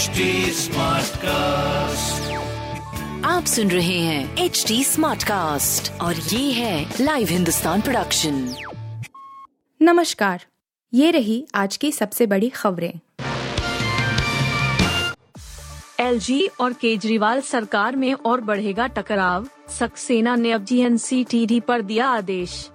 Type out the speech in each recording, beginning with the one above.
HD cast आप सुन रहे हैं एच डी स्मार्ट कास्ट और ये है लाइव हिंदुस्तान प्रोडक्शन नमस्कार ये रही आज की सबसे बड़ी खबरें। एलजी और केजरीवाल सरकार में और बढ़ेगा टकराव सक्सेना ने अब जीएनसीटीडी पर दिया आदेश।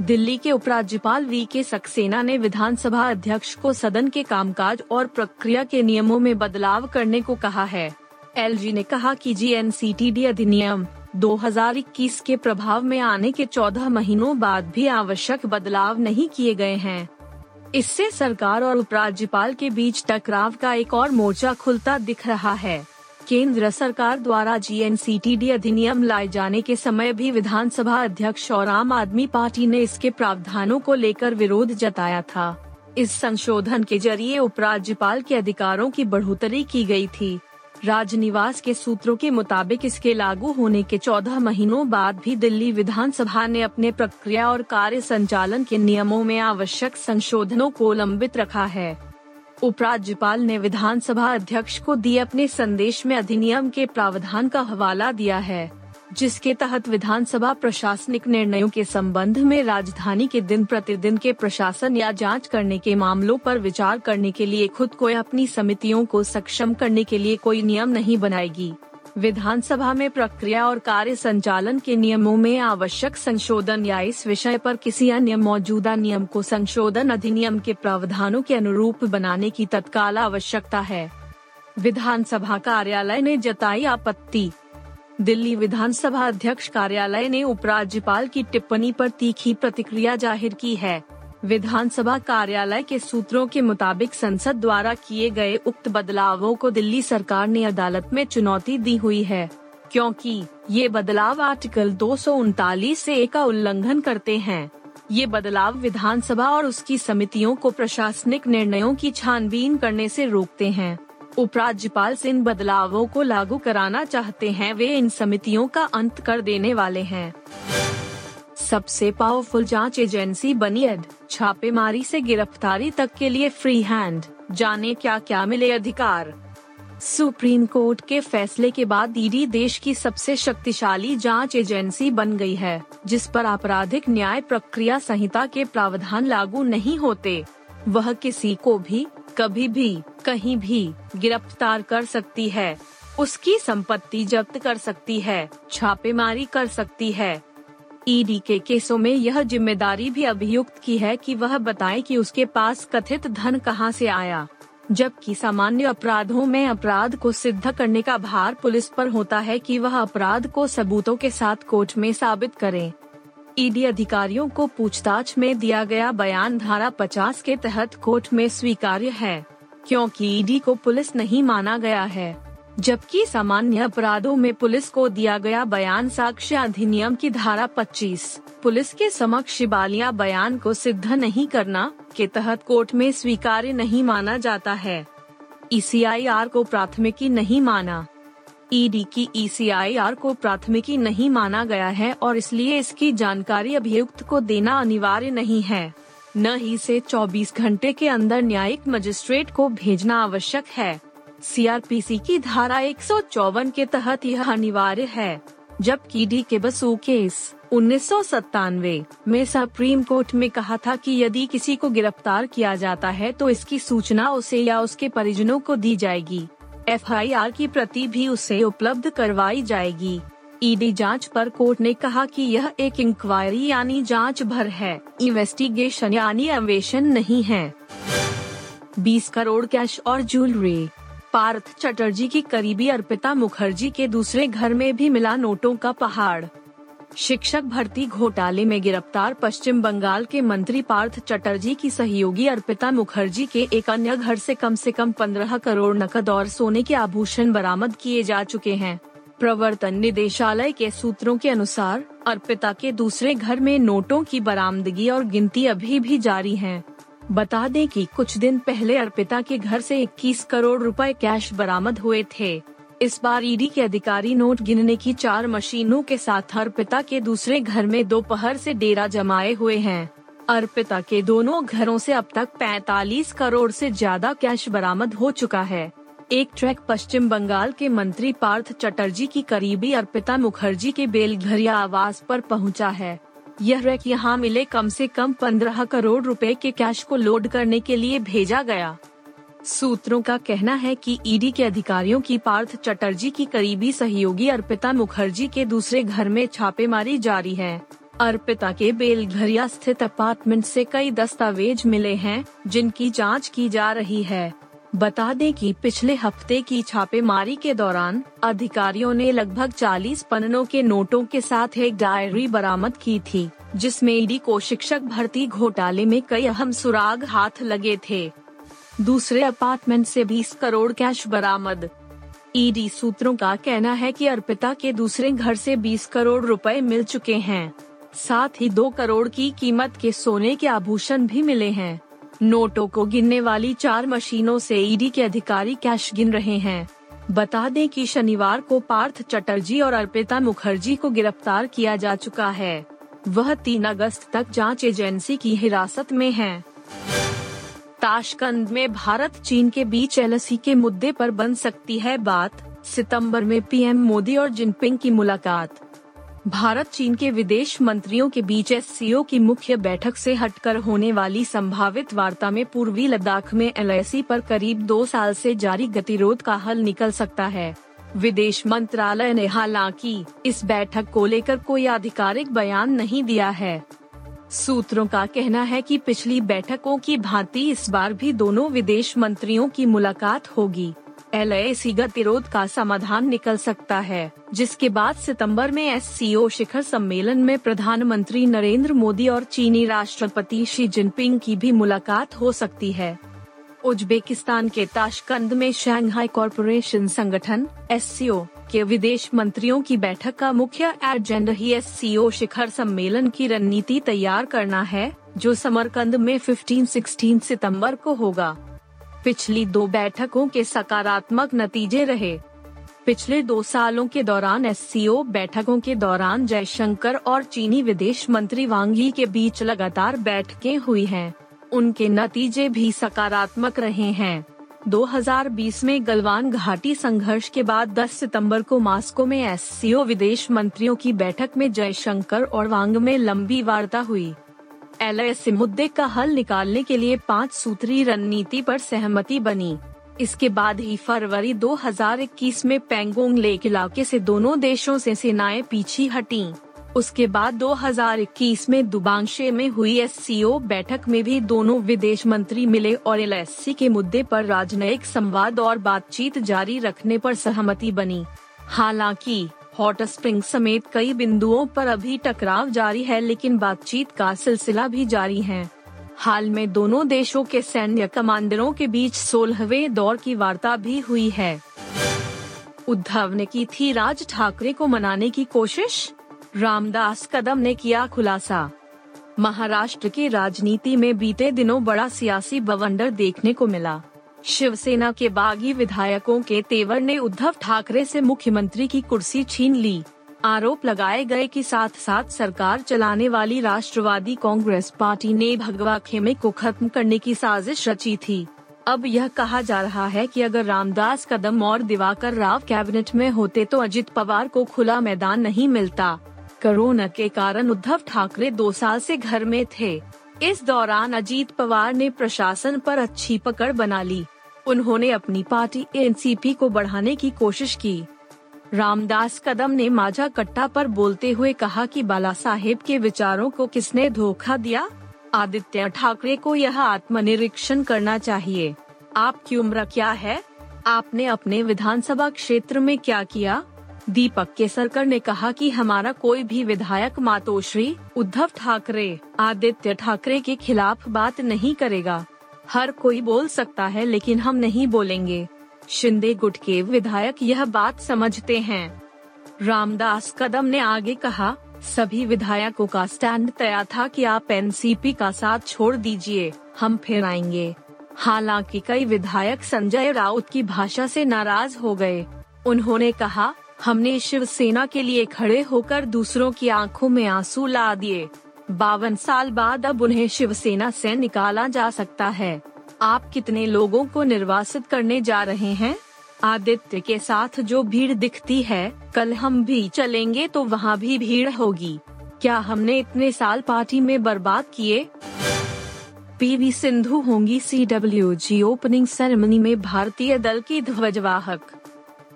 दिल्ली के उपराज्यपाल वी के सक्सेना ने विधानसभा अध्यक्ष को सदन के कामकाज और प्रक्रिया के नियमों में बदलाव करने को कहा है। एलजी ने कहा कि जीएनसीटीडी अधिनियम 2021 के प्रभाव में आने के 14 महीनों बाद भी आवश्यक बदलाव नहीं किए गए हैं। इससे सरकार और उपराज्यपाल के बीच टकराव का एक और मोर्चा खुलता दिख रहा है। केंद्र सरकार द्वारा जीएनसीटीडी अधिनियम लाए जाने के समय भी विधानसभा अध्यक्ष और आम आदमी पार्टी ने इसके प्रावधानों को लेकर विरोध जताया था। इस संशोधन के ज़रिए उपराज्यपाल के अधिकारों की बढ़ोतरी की गई थी। राजनिवास के सूत्रों के मुताबिक इसके लागू होने के 14 महीनों बाद भी दिल्ली विधानसभा ने अपने प्रक्रिया और कार्य संचालन के नियमों में आवश्यक संशोधनों को लंबित रखा है। उपराज्यपाल ने विधानसभा अध्यक्ष को दिए अपने संदेश में अधिनियम के प्रावधान का हवाला दिया है, जिसके तहत विधानसभा प्रशासनिक निर्णयों के संबंध में राजधानी के दिन प्रतिदिन के प्रशासन या जाँच करने के मामलों पर विचार करने के लिए खुद को अपनी समितियों को सक्षम करने के लिए कोई नियम नहीं बनाएगी। विधानसभा में प्रक्रिया और कार्य संचालन के नियमों में आवश्यक संशोधन या इस विषय पर किसी अन्य मौजूदा नियम को संशोधन अधिनियम के प्रावधानों के अनुरूप बनाने की तत्काल आवश्यकता है। विधानसभा कार्यालय ने जताई आपत्ति। दिल्ली विधानसभा अध्यक्ष कार्यालय ने उपराज्यपाल की टिप्पणी पर तीखी प्रतिक्रिया ज़ाहिर की है। विधानसभा कार्यालय के सूत्रों के मुताबिक संसद द्वारा किए गए उक्त बदलावों को दिल्ली सरकार ने अदालत में चुनौती दी हुई है, क्योंकि ये बदलाव आर्टिकल दो से का उल्लंघन करते हैं। ये बदलाव विधानसभा और उसकी समितियों को प्रशासनिक निर्णयों की छानबीन करने से रोकते हैं। उपराज्यपाल से इन बदलावों को लागू कराना चाहते हैं, वे इन समितियों का अंत कर देने वाले हैं। सबसे पावरफुल जाँच एजेंसी बनी एड छापेमारी से गिरफ्तारी तक के लिए फ्री हैंड जाने क्या क्या मिले अधिकार? सुप्रीम कोर्ट के फैसले के बाद ईडी देश की सबसे शक्तिशाली जाँच एजेंसी बन गई है, जिस पर आपराधिक न्याय प्रक्रिया संहिता के प्रावधान लागू नहीं होते। वह किसी को भी, कभी भी, कहीं भी गिरफ़्तार कर सकती है। उसकी संपत्ति जब्त कर सकती है, छापेमारी कर सकती है। ईडी के केसों में यह ज़िम्मेदारी भी अभियुक्त की है कि वह बताए कि उसके पास कथित धन कहाँ से आया। जबकि सामान्य अपराधों में अपराध को सिद्ध करने का भार पुलिस पर होता है कि वह अपराध को सबूतों के साथ कोर्ट में साबित करें। ईडी अधिकारियों को पूछताछ में दिया गया बयान धारा 50 के तहत कोर्ट में स्वीकार्य है, क्योंकि ईडी को पुलिस नहीं माना गया है। जबकि सामान्य अपराधों में पुलिस को दिया गया बयान साक्ष्य अधिनियम की धारा 25 पुलिस के समक्ष शिबालिया बयान को सिद्ध नहीं करना के तहत कोर्ट में स्वीकार्य नहीं माना जाता है। ईसीआईआर को प्राथमिकी नहीं माना। ईडी की ईसीआईआर को प्राथमिकी नहीं माना गया है और इसलिए इसकी जानकारी अभियुक्त को देना अनिवार्य नहीं है। न ही से 24 घंटे के अंदर न्यायिक मजिस्ट्रेट को भेजना आवश्यक है। सीआरपीसी की धारा एक सौ चौवन के तहत यह अनिवार्य है, जबकि डी के बसु केस उन्नीस सौ सतानवे में सुप्रीम कोर्ट में कहा था कि यदि किसी को गिरफ़्तार किया जाता है तो इसकी सूचना उसे या उसके परिजनों को दी जाएगी। एफआईआर की प्रति भी उसे उपलब्ध करवाई जाएगी। ईडी जाँच पर कोर्ट ने कहा कि यह एक इंक्वायरी यानी जाँच भर है, इन्वेस्टिगेशन यानी अन्वेषण नहीं है। 20 करोड़ कैश और ज्वेलरी पार्थ चटर्जी की करीबी अर्पिता मुखर्जी के दूसरे घर में भी मिला नोटों का पहाड़। शिक्षक भर्ती घोटाले में गिरफ़्तार पश्चिम बंगाल के मंत्री पार्थ चटर्जी की सहयोगी अर्पिता मुखर्जी के एक अन्य घर से कम से कम पंद्रह करोड़ नकद और सोने के आभूषण बरामद किए जा चुके हैं। प्रवर्तन निदेशालय के सूत्रों के अनुसार, अर्पिता के दूसरे घर में नोटों की बरामदगी और गिनती अभी भी जारी है। बता दें कि कुछ दिन पहले अर्पिता के घर से 21 करोड़ रुपए कैश बरामद हुए थे। इस बार ईडी के अधिकारी नोट गिनने की चार मशीनों के साथ अर्पिता के दूसरे घर में दोपहर से डेरा जमाए हुए हैं। अर्पिता के दोनों घरों से अब तक 45 करोड़ से ज़्यादा कैश बरामद हो चुका है। एक ट्रैक पश्चिम बंगाल के मंत्री पार्थ चटर्जी की करीबी अर्पिता मुखर्जी के बेलघरिया आवास पर पहुँचा है। यह ट्रैक यहाँ मिले कम से कम पंद्रह करोड़ रुपए के कैश को लोड करने के लिए भेजा गया। सूत्रों का कहना है कि ईडी के अधिकारियों की पार्थ चटर्जी की करीबी सहयोगी अर्पिता मुखर्जी के दूसरे घर में छापेमारी जारी है। अर्पिता के बेलघरिया स्थित अपार्टमेंट से कई दस्तावेज़ मिले हैं, जिनकी जाँच की जा रही है। बता दें कि पिछले हफ़्ते की छापेमारी के दौरान अधिकारियों ने लगभग 40 पन्नों के नोटों के साथ एक डायरी बरामद की थी, जिसमें ईडी को शिक्षक भर्ती घोटाले में कई अहम सुराग हाथ लगे थे। दूसरे अपार्टमेंट से 20 करोड़ कैश बरामद। ईडी सूत्रों का कहना है कि अर्पिता के दूसरे घर से 20 करोड़ रुपए मिल चुके हैं। साथ ही दो करोड़ की कीमत के सोने के आभूषण भी मिले हैं। नोटों को गिनने वाली चार मशीनों से ईडी के अधिकारी कैश गिन रहे हैं। बता दें कि शनिवार को पार्थ चटर्जी और अर्पिता मुखर्जी को गिरफ़्तार किया जा चुका है। वह तीन अगस्त तक जाँच एजेंसी की हिरासत में हैं। ताशकंद में भारत चीन के बीच एल के मुद्दे पर बन सकती है बात। सितंबर में पीएम मोदी और जिनपिंग की मुलाकात। भारत, चीन के विदेश मंत्रियों के बीच एससीओ की मुख्य बैठक से हटकर होने वाली संभावित वार्ता में पूर्वी लद्दाख में एलएसी पर करीब दो साल से जारी गतिरोध का हल निकल सकता है। विदेश मंत्रालय ने हालाँकि इस बैठक को लेकर कोई आधिकारिक बयान नहीं दिया है। सूत्रों का कहना है कि पिछली बैठकों की भांति इस बार भी दोनों विदेश मंत्रियों की मुलाकात होगी। एल गतिरोध का समाधान निकल सकता है, जिसके बाद सितंबर में एससीओ शिखर सम्मेलन में प्रधानमंत्री नरेंद्र मोदी और चीनी राष्ट्रपति शी जिनपिंग की भी मुलाकात हो सकती है। उज्बेकिस्तान के ताशकंद में शंघाई कॉरपोरेशन संगठन, एससीओ, के विदेश मंत्रियों की बैठक का मुख्य एजेंडा ही एससीओ शिखर सम्मेलन की रणनीति तैयार करना है, जो समरकंद में 15-16 सितंबर को होगा। पिछली दो बैठकों के सकारात्मक नतीजे रहे। पिछले दो सालों के दौरान एससीओ बैठकों के दौरान जयशंकर और चीनी विदेश मंत्री वांगी के बीच लगातार बैठकें हुई हैं। उनके नतीजे भी सकारात्मक रहे हैं। 2020 में गलवान घाटी संघर्ष के बाद 10 सितंबर को मास्को में एससीओ विदेश मंत्रियों की बैठक में जयशंकर और वांग में लंबी वार्ता हुई। एल मुद्दे का हल निकालने के लिए पाँच सूत्री रणनीति पर सहमति बनी। इसके बाद ही फरवरी 2021 में पेंगोंग लेक इलाके से दोनों देशों से सेनाएँ पीछे हटी। उसके बाद 2021 में दुबांशे में हुई एससीओ बैठक में भी दोनों विदेश मंत्री मिले और एल के मुद्दे पर राजनयिक संवाद और बातचीत जारी रखने पर सहमति बनी। हालाँकि हॉट स्प्रिंग समेत कई बिंदुओं पर अभी टकराव जारी है, लेकिन बातचीत का सिलसिला भी जारी है। हाल में दोनों देशों के सैन्य कमांडरों के बीच सोलहवें दौर की वार्ता भी हुई है। उद्धव ने की थी राज ठाकरे को मनाने की कोशिश? रामदास कदम ने किया खुलासा। महाराष्ट्र की राजनीति में बीते दिनों बड़ा सियासी बवंडर देखने को मिला। शिवसेना के बागी विधायकों के तेवर ने उद्धव ठाकरे से मुख्यमंत्री की कुर्सी छीन ली। आरोप लगाए गए कि साथ साथ सरकार चलाने वाली राष्ट्रवादी कांग्रेस पार्टी ने भगवा खेमे को खत्म करने की साजिश रची थी। अब यह कहा जा रहा है कि अगर रामदास कदम और दिवाकर राव कैबिनेट में होते तो अजित पवार को खुला मैदान नहीं मिलता। कोरोना के कारण उद्धव ठाकरे दो साल से घर में थे। इस दौरान अजीत पवार ने प्रशासन पर अच्छी पकड़ बना ली। उन्होंने अपनी पार्टी एनसीपी को बढ़ाने की कोशिश की। रामदास कदम ने माझा कट्टा पर बोलते हुए कहा कि बाला साहेब के विचारों को किसने धोखा दिया? आदित्य ठाकरे को यह आत्मनिरीक्षण करना चाहिए। आपकी उम्र क्या है? आपने अपने विधानसभा क्षेत्र में क्या किया? दीपक केसरकर ने कहा कि हमारा कोई भी विधायक मातोश्री, उद्धव ठाकरे, आदित्य ठाकरे के खिलाफ बात नहीं करेगा। हर कोई बोल सकता है, लेकिन हम नहीं बोलेंगे। शिंदे गुट के विधायक यह बात समझते हैं। रामदास कदम ने आगे कहा, सभी विधायकों का स्टैंड तैयार था कि आप एनसीपी का साथ छोड़ दीजिए, हम फिर आएँगे। हालाँकि कई विधायक संजय राउत की भाषा से नाराज़ हो गए। उन्होंने कहा, हमने शिवसेना के लिए खड़े होकर दूसरों की आँखों में आँसू ला दिए। बावन साल बाद अब उन्हें शिवसेना से निकाला जा सकता है। आप कितने लोगों को निर्वासित करने जा रहे हैं? आदित्य के साथ जो भीड़ दिखती है, कल हम भी चलेंगे तो वहाँ भी भीड़ होगी। क्या हमने इतने साल पार्टी में बर्बाद किए? पीवी सिंधु होंगी C W G opening ceremony में भारतीय दल की ध्वजवाहक।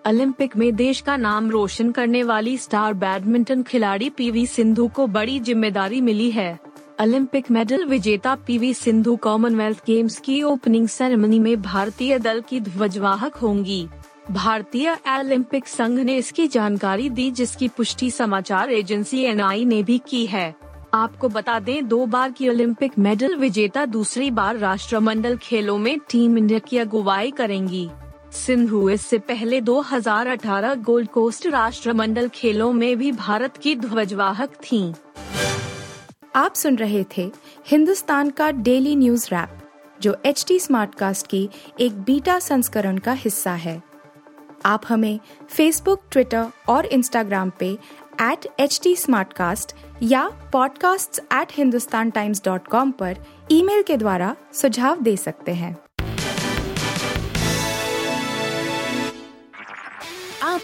ओलंपिक में देश का नाम रोशन करने वाली स्टार बैडमिंटन खिलाड़ी पीवी सिंधु को बड़ी ज़िम्मेदारी मिली है। ओलंपिक मेडल विजेता पीवी सिंधु कॉमनवेल्थ गेम्स की ओपनिंग सेरेमनी में भारतीय दल की ध्वजवाहक होंगी। भारतीय ओलंपिक संघ ने इसकी जानकारी दी जिसकी पुष्टि समाचार एजेंसी एनआई ने भी की है। आपको बता दें, दो बार की ओलंपिक मेडल विजेता दूसरी बार राष्ट्रमंडल खेलों में टीम इंडिया की अगुवाई करेंगी। सिंधु इससे पहले 2018 गोल्ड कोस्ट राष्ट्रमंडल खेलों में भी भारत की ध्वजवाहक थीं। आप सुन रहे थे हिंदुस्तान का डेली न्यूज़ रैप, जो एच टी स्मार्टकास्ट की एक बीटा संस्करण का हिस्सा है आप हमें फेसबुक ट्विटर और इंस्टाग्राम पे एट एच टी या podcasts@hindustantimes.com पर ईमेल के द्वारा सुझाव दे सकते हैं